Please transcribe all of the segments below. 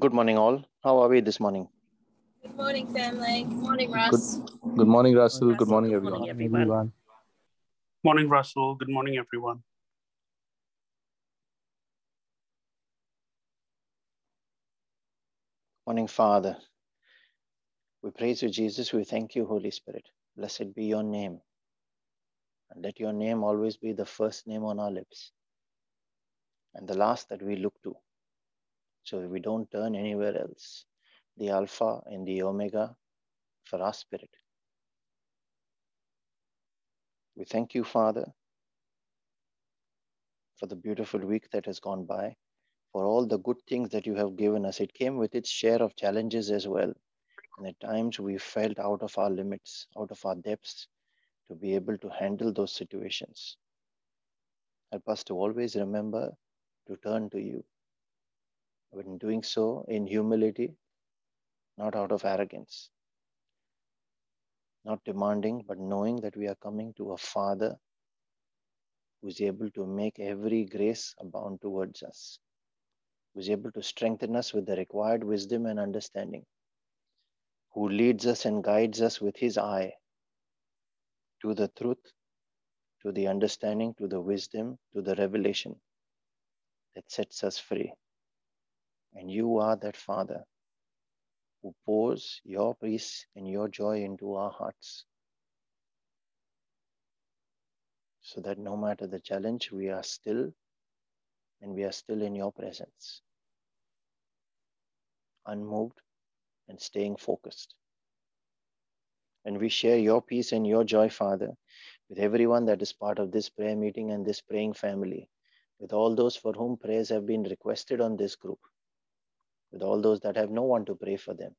Good morning, all. How are we this morning? Good morning, family. Good morning, Russ. Good morning, Russell. Good Russell. morning, Good everyone. morning, everyone. Morning, Russell. Good morning, everyone. Morning, Father. We praise you, Jesus. We thank you, Holy Spirit. Blessed be your name. And let your name always be the first name on our lips and the last that we look to. So we don't turn anywhere else. The Alpha and the Omega for our spirit. We thank you, Father, for the beautiful week that has gone by, for all the good things that you have given us. It came with its share of challenges as well. And at times we felt out of our limits, out of our depths to be able to handle those situations. Help us to always remember to turn to you. When doing so in humility, not out of arrogance, not demanding, but knowing that we are coming to a Father who is able to make every grace abound towards us, who is able to strengthen us with the required wisdom and understanding, who leads us and guides us with his eye to the truth, to the understanding, to the wisdom, to the revelation that sets us free. And you are that Father who pours your peace and your joy into our hearts. So that no matter the challenge, we are still and we are still in your presence, unmoved and staying focused. And we share your peace and your joy, Father, with everyone that is part of this prayer meeting and this praying family, with all those for whom prayers have been requested on this group, with all those that have no one to pray for them,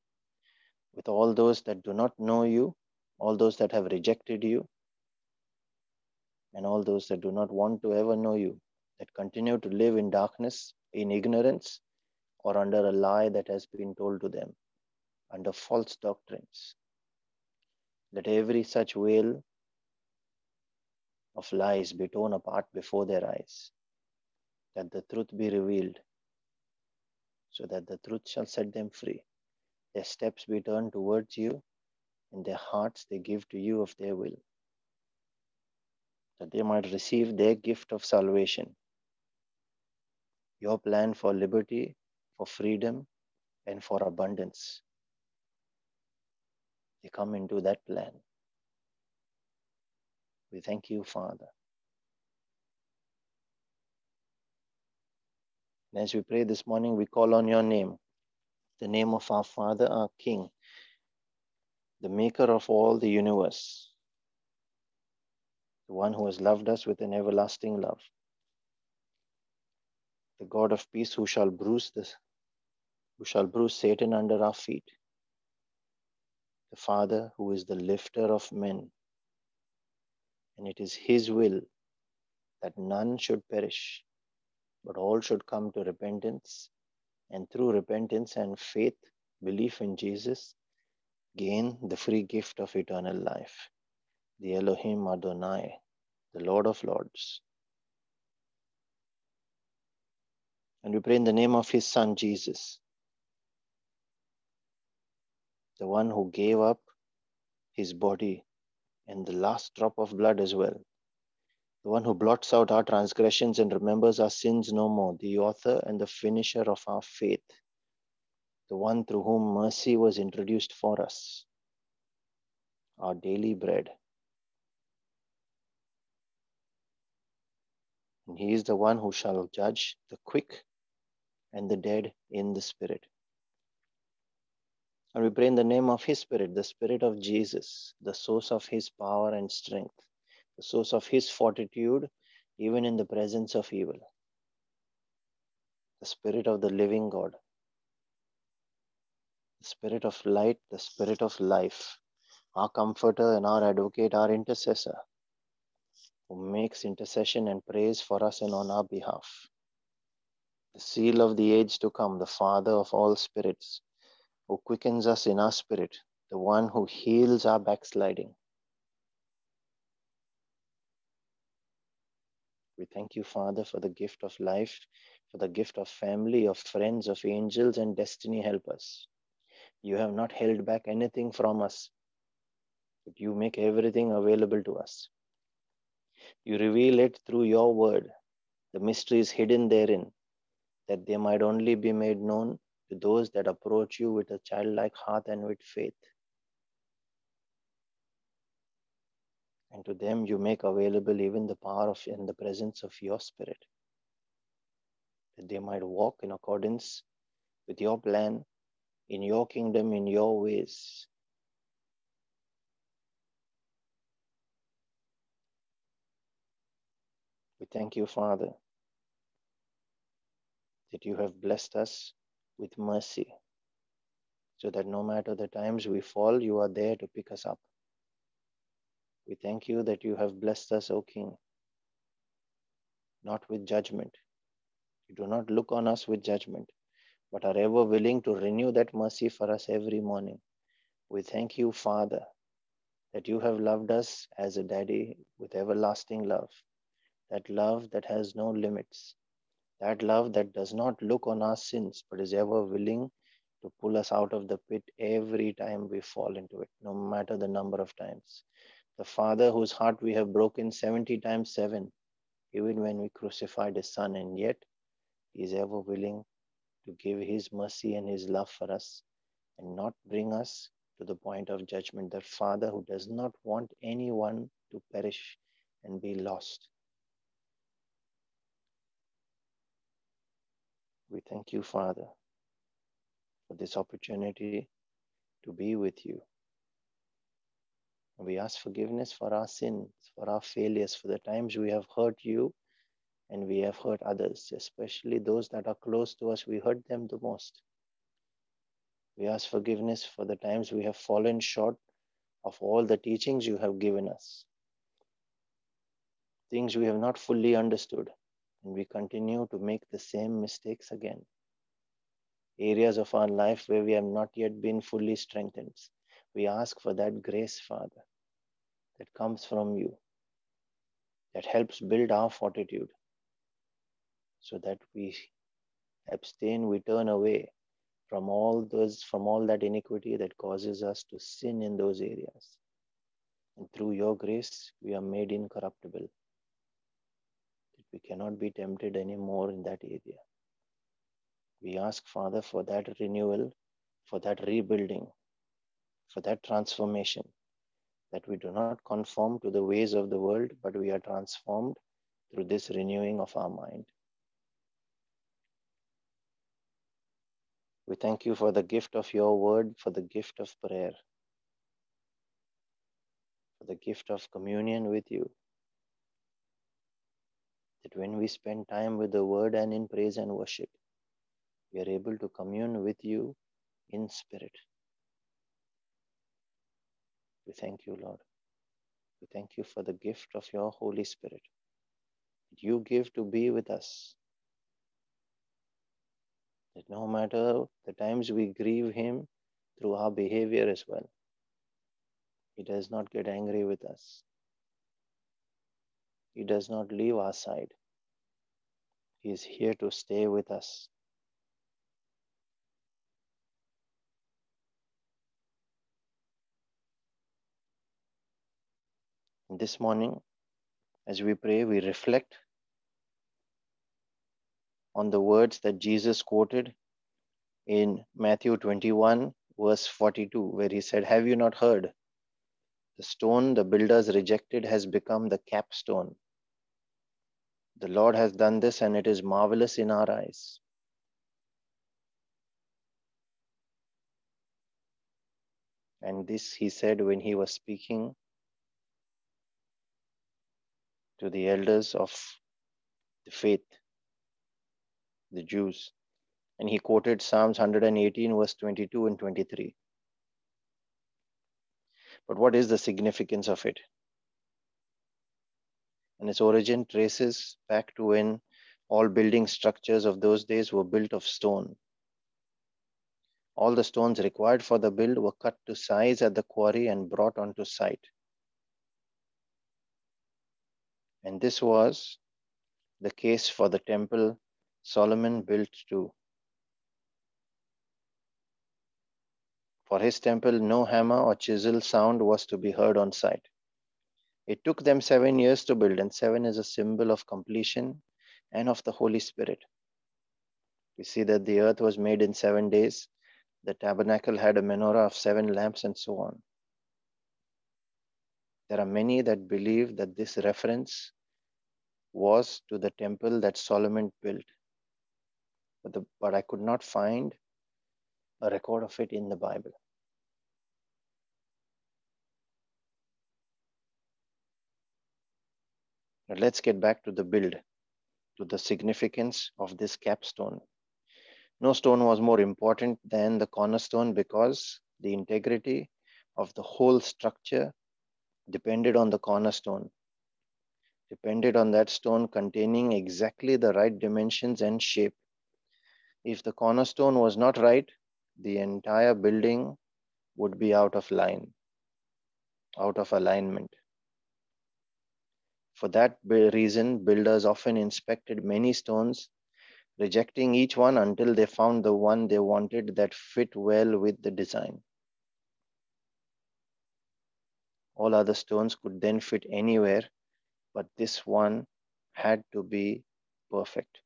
with all those that do not know you, all those that have rejected you, and all those that do not want to ever know you, that continue to live in darkness, in ignorance, or under a lie that has been told to them, under false doctrines. Let every such veil of lies be torn apart before their eyes, that the truth be revealed, so that the truth shall set them free. Their steps be turned towards you, and their hearts they give to you of their will, that they might receive their gift of salvation, your plan for liberty, for freedom, and for abundance. They come into that plan. We thank you, Father. And as we pray this morning, we call on your name, the name of our Father, our King, the maker of all the universe, the one who has loved us with an everlasting love, the God of peace who shall bruise this, who shall bruise Satan under our feet, the Father who is the lifter of men. And it is his will that none should perish, but all should come to repentance, and through repentance and faith, belief in Jesus, gain the free gift of eternal life. The Elohim Adonai, the Lord of Lords. And we pray in the name of his Son, Jesus, the one who gave up his body and the last drop of blood as well, the one who blots out our transgressions and remembers our sins no more, the author and the finisher of our faith, the one through whom mercy was introduced for us, our daily bread. And he is the one who shall judge the quick and the dead in the spirit. And we pray in the name of his spirit, the spirit of Jesus, the source of his power and strength, the source of his fortitude, even in the presence of evil. The spirit of the living God, the spirit of light, the spirit of life, our comforter and our advocate, our intercessor, who makes intercession and prays for us and on our behalf. The seal of the age to come, the Father of all spirits, who quickens us in our spirit, the one who heals our backsliding. We thank you, Father, for the gift of life, for the gift of family, of friends, of angels, and destiny Help us. You have not held back anything from us, but you make everything available to us. You reveal it through your word, the mysteries hidden therein, that they might only be made known to those that approach you with a childlike heart and with faith. And to them you make available even the power of in the presence of your spirit, that they might walk in accordance with your plan, in your kingdom, in your ways. We thank you, Father, that you have blessed us with mercy, so that no matter the times we fall, you are there to pick us up. We thank you that you have blessed us, O King, not with judgment. You do not look on us with judgment, but are ever willing to renew that mercy for us every morning. We thank you, Father, that you have loved us as a daddy with everlasting love, that love that has no limits, that love that does not look on our sins, but is ever willing to pull us out of the pit every time we fall into it, no matter the number of times the Father whose heart we have broken 70 times 7, even when we crucified His Son, and yet He is ever willing to give His mercy and His love for us and not bring us to the point of judgment. The Father who does not want anyone to perish and be lost. We thank you, Father, for this opportunity to be with you. We ask forgiveness for our sins, for our failures, for the times we have hurt you and we have hurt others, especially those that are close to us. We hurt them the most. We ask forgiveness for the times we have fallen short of all the teachings you have given us, things we have not fully understood, and we continue to make the same mistakes again. Areas of our life where we have not yet been fully strengthened. We ask for that grace, Father, that comes from you, that helps build our fortitude, so that we abstain, we turn away from all those, from all that iniquity that causes us to sin in those areas. And through your grace, we are made incorruptible. That we cannot be tempted anymore in that area. We ask, Father, for that renewal, for that rebuilding, for that transformation, that we do not conform to the ways of the world, but we are transformed through this renewing of our mind. We thank you for the gift of your word, for the gift of prayer, for the gift of communion with you. That when we spend time with the word and in praise and worship, we are able to commune with you in spirit. We thank you, Lord. We thank you for the gift of your Holy Spirit that you give to be with us. That no matter the times we grieve Him through our behavior as well, He does not get angry with us. He does not leave our side. He is here to stay with us. This morning, as we pray, we reflect on the words that Jesus quoted in Matthew 21, verse 42, where he said, Have you not heard? The stone the builders rejected has become the capstone. The Lord has done this, and it is marvelous in our eyes. And this he said when he was speaking to the elders of the faith, the Jews. And he quoted Psalms 118, verse 22 and 23. But what is the significance of it? And its origin traces back to when all building structures of those days were built of stone. All the stones required for the build were cut to size at the quarry and brought onto site. And this was the case for the temple Solomon built too. For his temple, no hammer or chisel sound was to be heard on site. It took them seven years to build, and seven is a symbol of completion and of the Holy Spirit. We see that the earth was made in seven days, the tabernacle had a menorah of seven lamps, and so on. There are many that believe that this reference was to the temple that Solomon built. But, the, but I could not find a record of it in the Bible. But let's get back to the build, to the significance of this capstone. No stone was more important than the cornerstone because the integrity of the whole structure depended on the cornerstone, depended on that stone containing exactly the right dimensions and shape. If the cornerstone was not right, the entire building would be out of line, out of alignment. For that reason, builders often inspected many stones, rejecting each one until they found the one they wanted that fit well with the design. All other stones could then fit anywhere, but this one had to be perfect.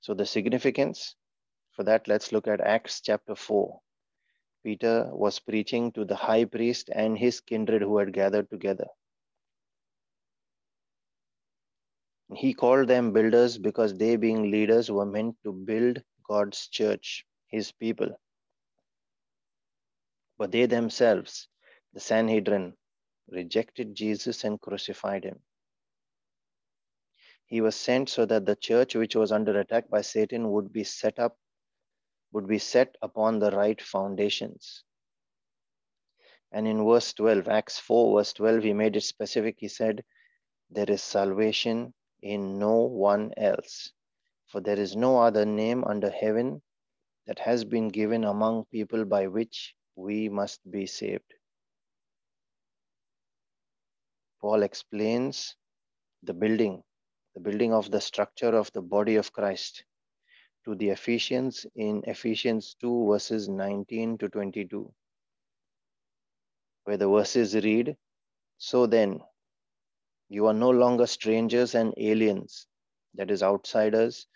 So, the significance for that, let's look at Acts chapter 4. Peter was preaching to the high priest and his kindred who had gathered together. He called them builders because they, being leaders, were meant to build God's church, his people. But they themselves, the Sanhedrin, rejected Jesus and crucified him. He was sent so that the church, which was under attack by Satan, would be set up, would be set upon the right foundations. And in verse 12, Acts 4, verse 12, he made it specific. He said, There is salvation in no one else, for there is no other name under heaven that has been given among people by which we must be saved. Paul explains the building, the building of the structure of the body of Christ to the Ephesians in Ephesians 2, verses 19 to 22, where the verses read So then, you are no longer strangers and aliens, that is, outsiders,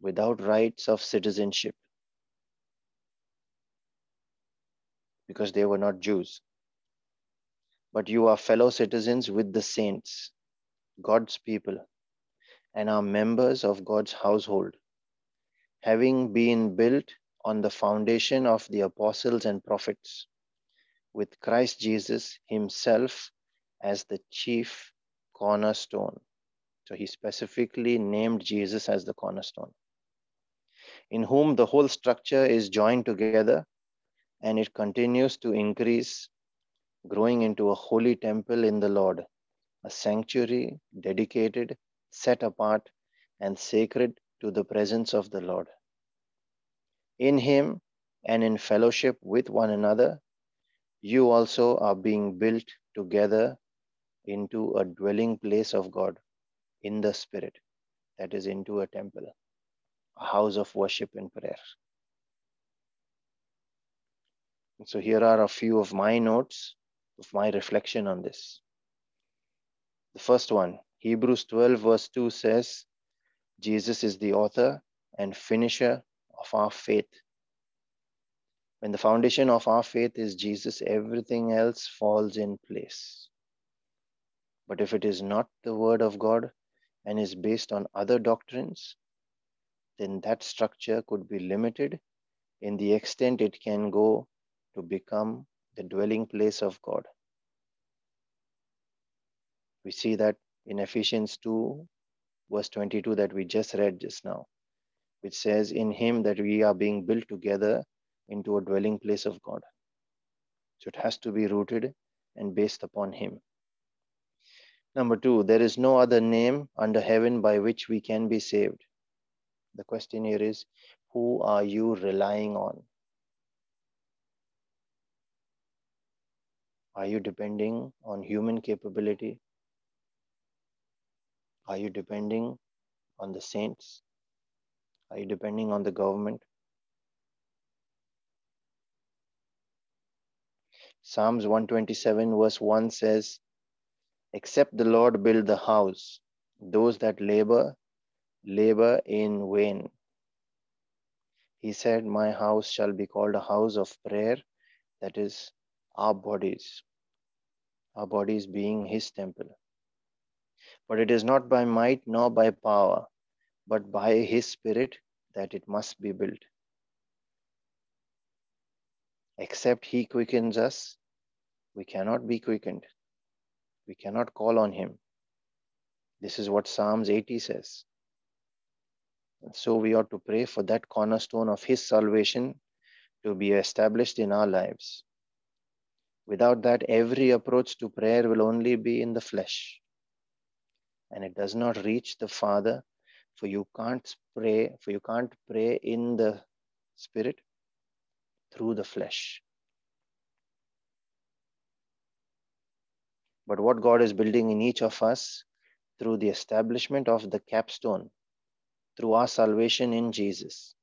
without rights of citizenship, because they were not Jews. But you are fellow citizens with the saints, God's people, and are members of God's household, having been built on the foundation of the apostles and prophets, with Christ Jesus Himself as the chief cornerstone. So he specifically named Jesus as the cornerstone, in whom the whole structure is joined together and it continues to increase, growing into a holy temple in the Lord, a sanctuary dedicated, set apart, and sacred to the presence of the Lord. In him and in fellowship with one another, you also are being built together into a dwelling place of God in the Spirit, that is, into a temple, a house of worship and prayer. So, here are a few of my notes of my reflection on this. The first one, Hebrews 12, verse 2 says, Jesus is the author and finisher of our faith. When the foundation of our faith is Jesus, everything else falls in place. But if it is not the word of God and is based on other doctrines, then that structure could be limited in the extent it can go to become the dwelling place of God. We see that in Ephesians 2, verse 22, that we just read just now, which says, In Him that we are being built together into a dwelling place of God. So it has to be rooted and based upon Him. Number two, there is no other name under heaven by which we can be saved. The question here is who are you relying on? Are you depending on human capability? Are you depending on the saints? Are you depending on the government? Psalms 127, verse 1 says, Except the Lord build the house, those that labor, labor in vain. He said, My house shall be called a house of prayer, that is, our bodies, our bodies being His temple. But it is not by might nor by power, but by His Spirit that it must be built. Except He quickens us, we cannot be quickened. We cannot call on Him. This is what Psalms 80 says. And so we ought to pray for that cornerstone of His salvation to be established in our lives. Without that, every approach to prayer will only be in the flesh. And it does not reach the Father, for you can't pray, for you can't pray in the Spirit through the flesh. But what God is building in each of us through the establishment of the capstone, through our salvation in Jesus,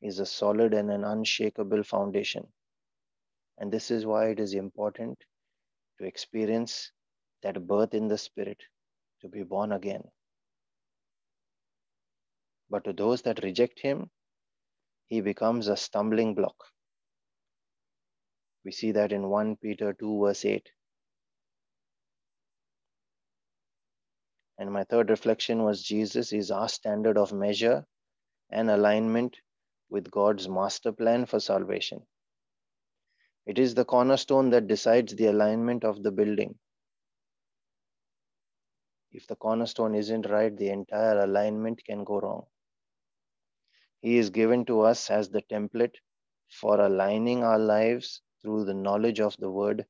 is a solid and an unshakable foundation. And this is why it is important to experience that birth in the Spirit, to be born again. But to those that reject Him, He becomes a stumbling block. We see that in 1 Peter 2, verse 8. And my third reflection was Jesus is our standard of measure and alignment with God's master plan for salvation. It is the cornerstone that decides the alignment of the building. If the cornerstone isn't right, the entire alignment can go wrong. He is given to us as the template for aligning our lives through the knowledge of the word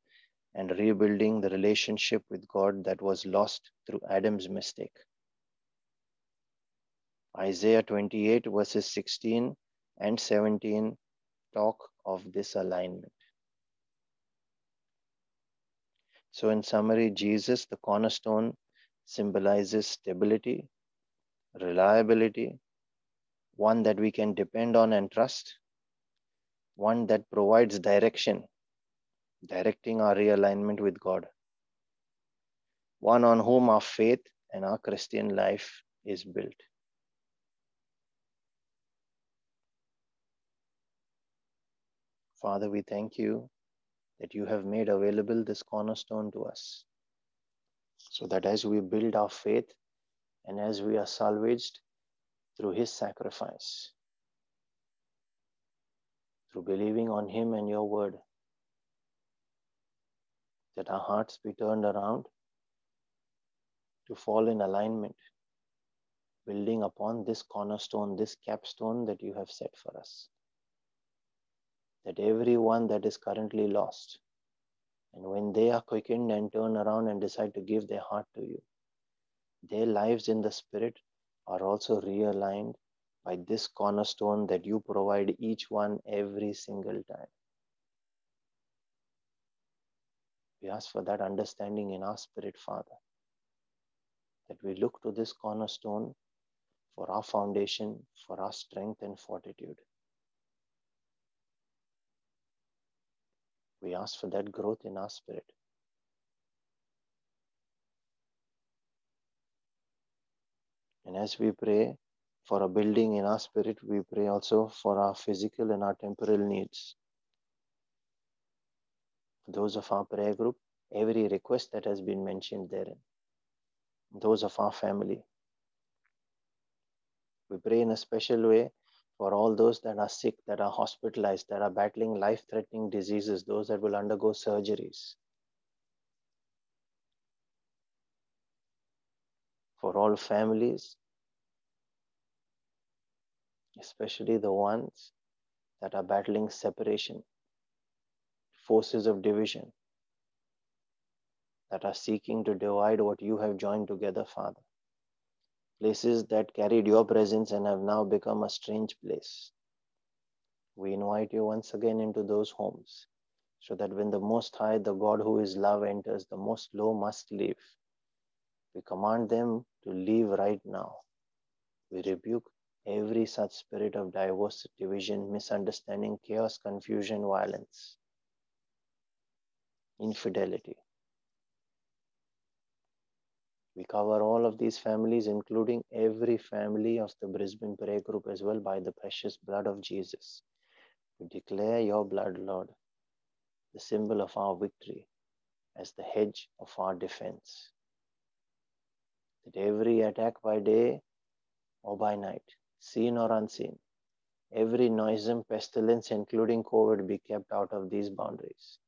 and rebuilding the relationship with God that was lost through Adam's mistake. Isaiah 28, verses 16 and 17 talk of this alignment. So, in summary, Jesus, the cornerstone, symbolizes stability, reliability, one that we can depend on and trust, one that provides direction directing our realignment with God, one on whom our faith and our Christian life is built. Father, we thank you that you have made available this cornerstone to us so that as we build our faith and as we are salvaged through his sacrifice, through believing on him and your word, that our hearts be turned around to fall in alignment, building upon this cornerstone, this capstone that you have set for us. That everyone that is currently lost, and when they are quickened and turn around and decide to give their heart to you, their lives in the Spirit are also realigned by this cornerstone that you provide each one every single time. We ask for that understanding in our spirit, Father, that we look to this cornerstone for our foundation, for our strength and fortitude. We ask for that growth in our spirit. And as we pray for a building in our spirit, we pray also for our physical and our temporal needs. Those of our prayer group, every request that has been mentioned therein. Those of our family. We pray in a special way for all those that are sick, that are hospitalized, that are battling life threatening diseases, those that will undergo surgeries. For all families, especially the ones that are battling separation, forces of division, that are seeking to divide what you have joined together, Father. Places that carried your presence and have now become a strange place. We invite you once again into those homes so that when the Most High, the God who is love, enters, the most low must leave. We command them to leave right now. We rebuke every such spirit of divorce, division, misunderstanding, chaos, confusion, violence, infidelity. We cover all of these families, including every family of the Brisbane Prayer Group as well, by the precious blood of Jesus. We declare your blood, Lord, the symbol of our victory, as the hedge of our defense. That every attack by day or by night, seen or unseen, every noisome pestilence, including COVID, be kept out of these boundaries.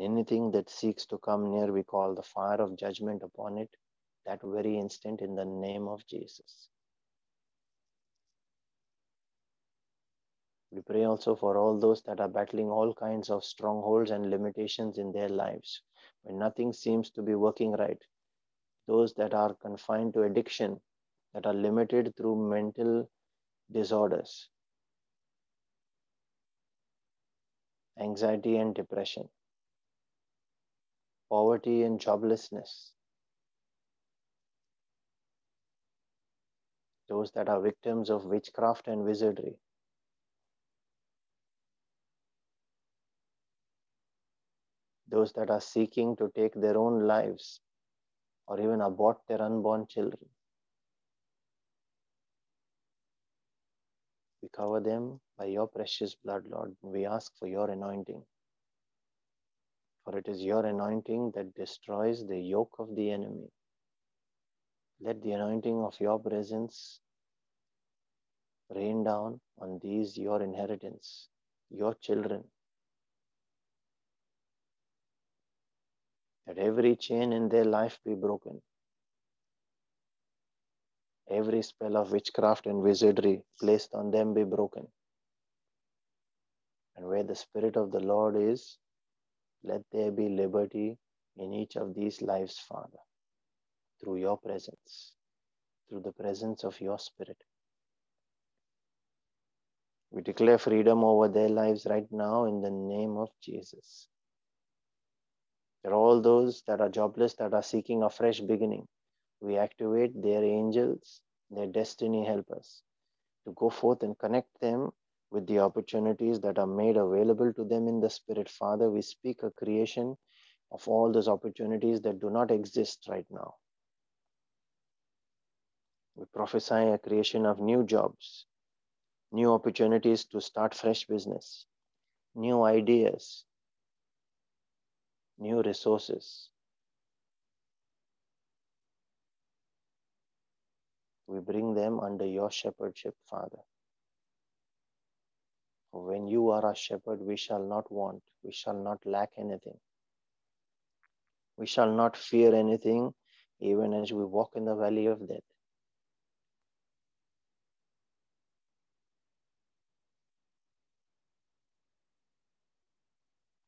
Anything that seeks to come near, we call the fire of judgment upon it that very instant in the name of Jesus. We pray also for all those that are battling all kinds of strongholds and limitations in their lives, when nothing seems to be working right. Those that are confined to addiction, that are limited through mental disorders, anxiety and depression, poverty and joblessness, those that are victims of witchcraft and wizardry, those that are seeking to take their own lives or even abort their unborn children. We cover them by your precious blood, Lord, we ask for your anointing. For it is your anointing that destroys the yoke of the enemy. Let the anointing of your presence rain down on these, your inheritance, your children, that every chain in their life be broken. Every spell of witchcraft and wizardry placed on them be broken. And where the Spirit of the Lord is, let there be liberty in each of these lives, Father, through your presence, through the presence of your Spirit. We declare freedom over their lives right now in the name of Jesus. For all those that are jobless, that are seeking a fresh beginning. We activate their angels, their destiny helpers, to go forth and connect them with the opportunities that are made available to them in the Spirit. Father, we speak a creation of all those opportunities that do not exist right now. We prophesy a creation of new jobs, new opportunities to start fresh business, new ideas, new resources. We bring them under your shepherdship, Father. When you are our shepherd, we shall not want, we shall not lack anything. We shall not fear anything, even as we walk in the valley of death.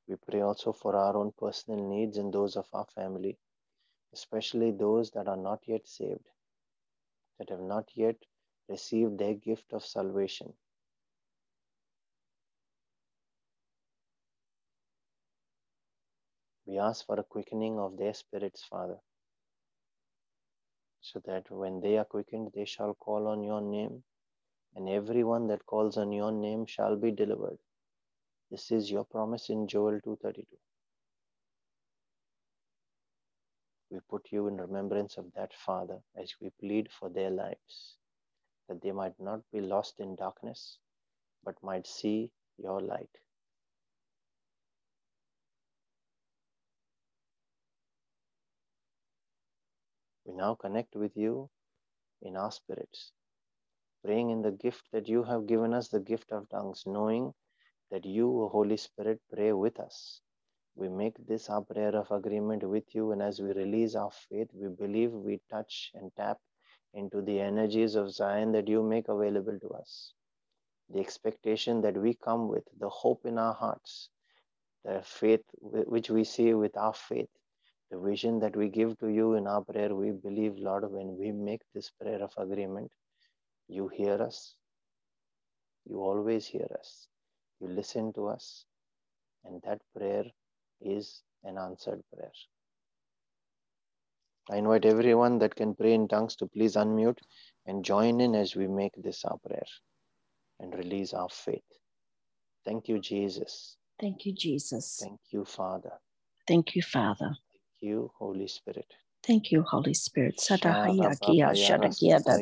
We pray also for our own personal needs and those of our family, especially those that are not yet saved, that have not yet received their gift of salvation. We ask for a quickening of their spirits, Father, so that when they are quickened, they shall call on your name, and everyone that calls on your name shall be delivered. This is your promise in Joel 2:32. We put you in remembrance of that, Father, as we plead for their lives, that they might not be lost in darkness, but might see your light. Now connect with you in our spirits, praying in the gift that you have given us, the gift of tongues, knowing that you, Holy Spirit, pray with us. We make this our prayer of agreement with you, and as we release our faith, we believe we touch and tap into the energies of Zion that you make available to us. The expectation that we come with, the hope in our hearts, the faith which we see with our faith, the vision that we give to you in our prayer, we believe, Lord, when we make this prayer of agreement, you hear us. You always hear us. You listen to us. And that prayer is an answered prayer. I invite everyone that can pray in tongues to please unmute and join in as we make this our prayer and release our faith. Thank you, Jesus. Thank you, Jesus. Thank you, Father. Thank you, Father. Thank you, Holy Spirit. Thank you, Holy Spirit. Sada Shara haya Baba kia, Yara shada kia da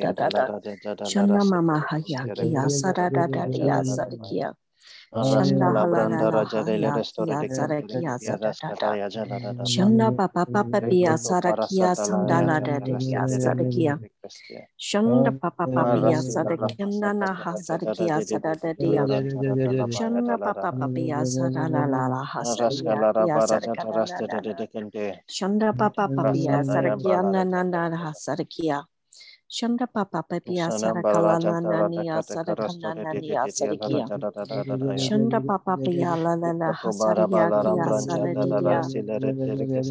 Shanda papa papa pia, Shanda papa papa na ha, sada kia, sada da dia. Shanda papa papa la la la ha, sada kia, Raskala kia, Rabara sada Jata kada na Rastere na de na. Kente Shanda papa sarakia na na na ha sarakia. Shanda papa papia Sanam sarakala Baraja na na Tara nia Takata sarakana Karastore na nia Lara sarakia. Jada Dada Dada Shanda papa pia la la la Koto hasaria bala kia re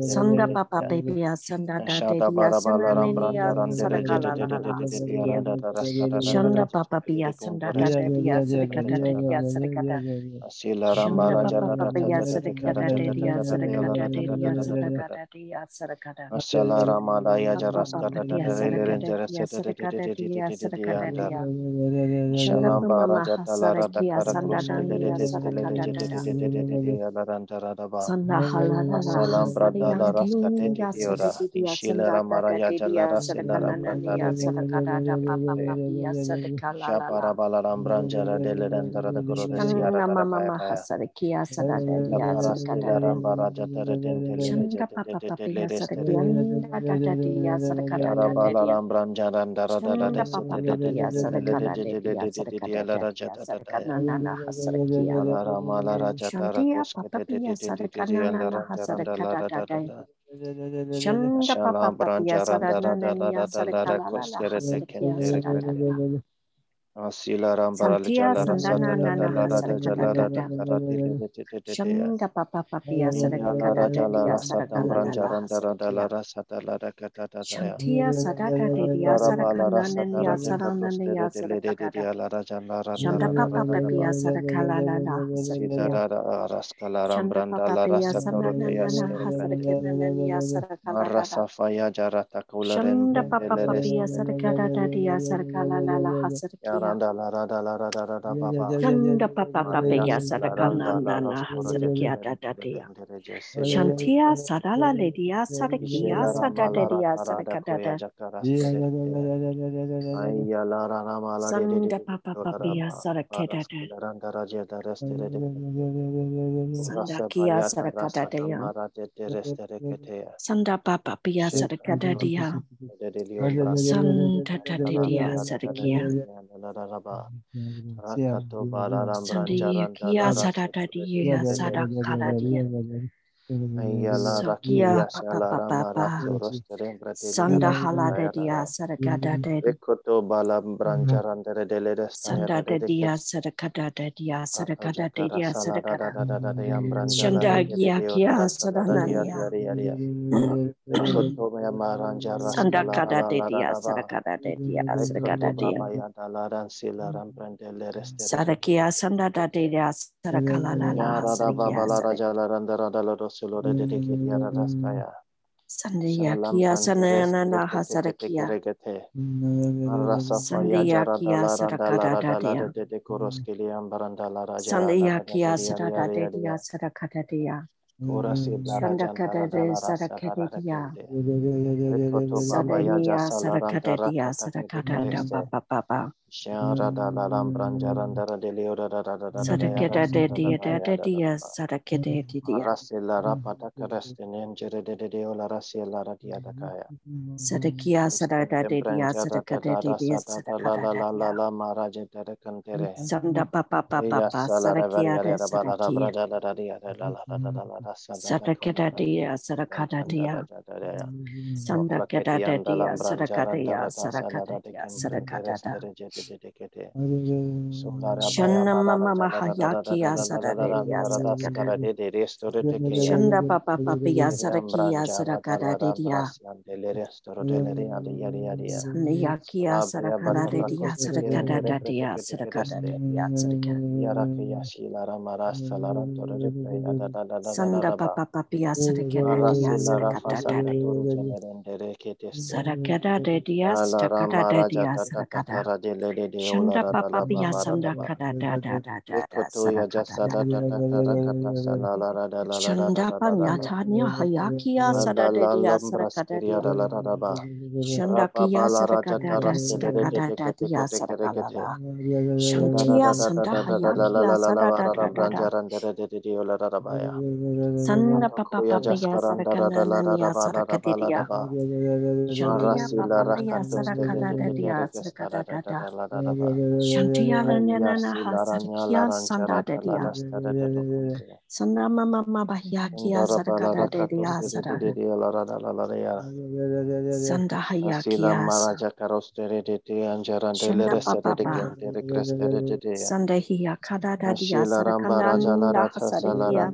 Sanda papa ya. papia sanda da de Shada dia bara bala sana ram nia branja ram de re je de sarakala da Shanda papa pia sanda kumbore da ste da de dia de de de sarakada de da de dia sarakada. Shanda papa la da da papia da de de ka sarakada ra ja de da sarakada dia sarakada. Asala ya ja Papa de ya sarakada da. dia. Shanda Shalam bara mama ja ta la ya la ran da ra da papa papia Shanda papa papia Shanda papa papia sarakala de de sarakada ala da raja dia da da da ya. sarakana nana hasarakia. Ala ramala raja tara Shantia hasarakada da la da la la koskere te hasarakia kentere sadada. Asila rambara le da da la da da da ya. La dia rasa tam sarakala la la la da da da ya. Da ra de de ya la la ra da Shanda ra da da papa da da ba. papia sarakala la la la la ya la la. La la la da la da la la de de de Sanda papa papia Dolaraba sarkada. Paras da de Sanda Rasa kia Bayata sarkada Rasa dia. Tamara de de Restere Ketea Sanda papa pia Shela sarkada dia. de de Liombranda Sanda Alanda dadia la da da da sarkia. da da da da Rakato Balaram Sandia Branjaranda kia la sadadia Rastere sadakaradia. Ayala Sakia Rakiria papa papa Ramarato papa. Rostere Sanda halada dia sarakada de. Ekoto Balam Branjarandere de Ledestaya Sanda de de dia sarakada de dia sarakada de ah, ah, dia Sala da da sarakada. da da da da Yam Branjala Shanda de gia de gia Rasala Dia. Dia Dia Dia Ekoto Yamaranja Sanda kada de La La dia sarakada de dia sarakada dia. Baba Yada La Dan mm. Sila Rambrandele Restere Sarakia sanda da de dia sarakala la la Yara da Baba sarakia La sarak. Raja La La Rosolo de De Kiria Raskaya Sandia Salam kia Pranteres sanana Kete Kete hasarakia. Keregete Marasa Faya Sandia Jara kia Dala Randala sarakada da Radala mm. dia. de De Koroskiliam Barandala Raja Sandia Rada kia Ria Ria sarada de Ria dia Ria sarakada dia. Korasi Shanda Blarajandara kada de Dala Rasa sarakada Dara dia. Kente Rekoto Baba Yaja Sadania Salarandara Sarakadia Kata Kete Sarakada da Kereste Baba Baba Sata dia dia Dada Sarakede de dia Marasi Lara Pata Kereste Nenjere de De Deo Lara Sia Lara Diada Kaya Sarakia Sarada de dia Tembranjara Sarakade de Dada dia. Sata La Sarakada La da La La dia La Maraja Dada Sanda Papa Papa Ella salara Sarakia variare de da bara da Saraki braja da da dia da la la da da da la da sa da da Sarakeda kolara dia lam Sarakada branda da dia da da da ya Sanda ropra Keda de da dia lam branja randa Sarakadea la da sa la Sarakada da dia kem brande Sarakada da restere je de de de kete solara baya Shana bara da Mama Mahayakia ke ya Shanda Papa Papia Sarakia branja ra da Sarakada la da dia Randa papa papia serakada dia serakada dia serakada dia serakada dia serakada Shanda papa pia sanda kada da da da da Shanda hayakia sadada dia serakada dia Shanda kia serakada da serakada da dia serakada Shantia sanda hayakia sadada da da da Sanna papa papa ya sarakana nanya sarakadiria. Shantiya papa ya sarakada dadia sarakada dada. Shantiya nanya nana hasarikia sanda dadia. Sanna mama mama ya kia sarakada dadia sara. Sanda haya kia Shanda papa papa. Sanda hiya kada dadia sarakana nana hasarikia.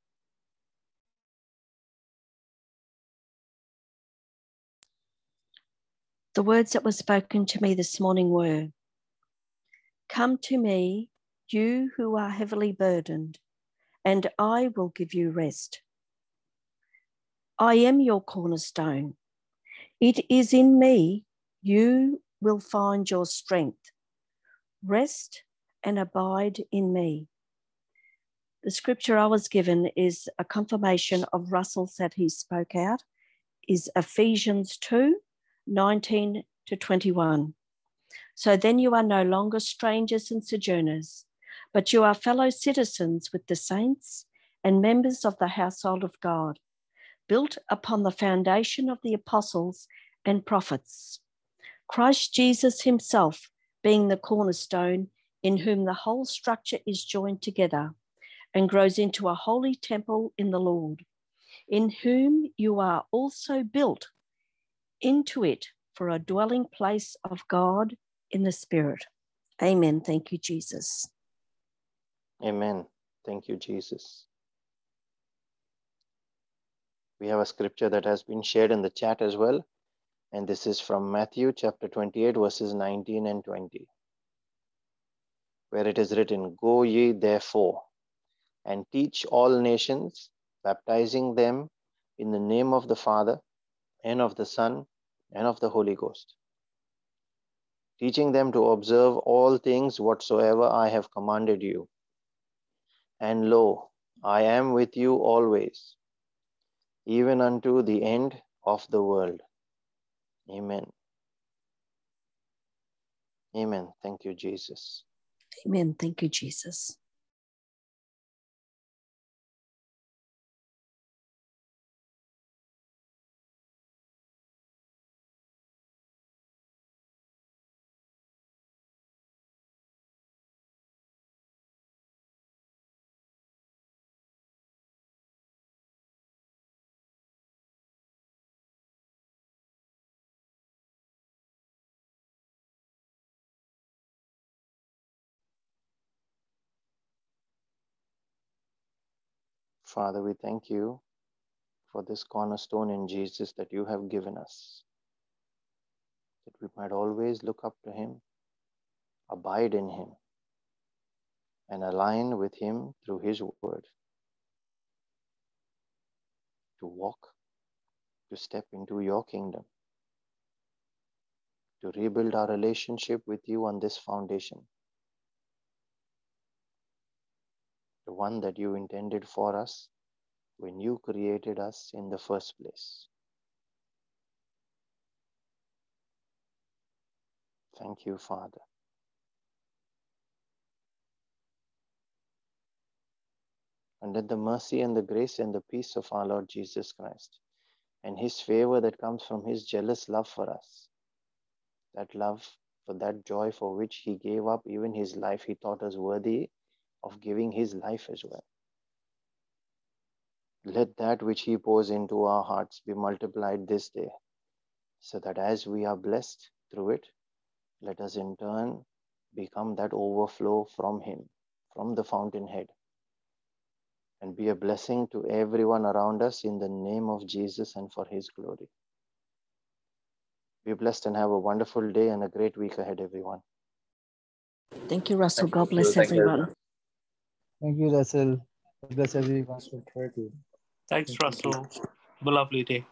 The words that were spoken to me this morning were Come to me, you who are heavily burdened, and I will give you rest. I am your cornerstone. It is in me you will find your strength. Rest and abide in me. The scripture I was given is a confirmation of Russell's that he spoke out, is Ephesians 2 19 to 21. So then you are no longer strangers and sojourners, but you are fellow citizens with the saints and members of the household of God, built upon the foundation of the apostles and prophets. Christ Jesus himself being the cornerstone, in whom the whole structure is joined together and grows into a holy temple in the Lord, in whom you are also built into it for a dwelling place of God in the Spirit. Amen. Thank you, Jesus. Amen. Thank you, Jesus. We have a scripture that has been shared in the chat as well. And this is from Matthew chapter 28, verses 19 and 20, where it is written, Go ye therefore and teach all nations, baptizing them in the name of the Father and of the Son and of the Holy Ghost, teaching them to observe all things whatsoever I have commanded you. And lo, I am with you always, even unto the end of the world. Amen. Amen. Thank you, Jesus. Amen. Thank you, Jesus. Father, we thank you for this cornerstone in Jesus that you have given us, that we might always look up to him, abide in him, and align with him through his word to walk, to step into your kingdom, to rebuild our relationship with you on this foundation, the one that you intended for us when you created us in the first place. Thank you, Father. And let the mercy and the grace and the peace of our Lord Jesus Christ and his favor that comes from his jealous love for us, that love for that joy for which he gave up even his life, he thought us worthy of giving his life as well. Let that which he pours into our hearts be multiplied this day, so that as we are blessed through it, let us in turn become that overflow from him, from the fountainhead, and be a blessing to everyone around us in the name of Jesus and for his glory. Be blessed and have a wonderful day and a great week ahead, everyone. Thank you, Russell. Thank God you. bless Thank you. Thank you, Russell. God bless everyone. Thanks, Russell. Have a lovely day.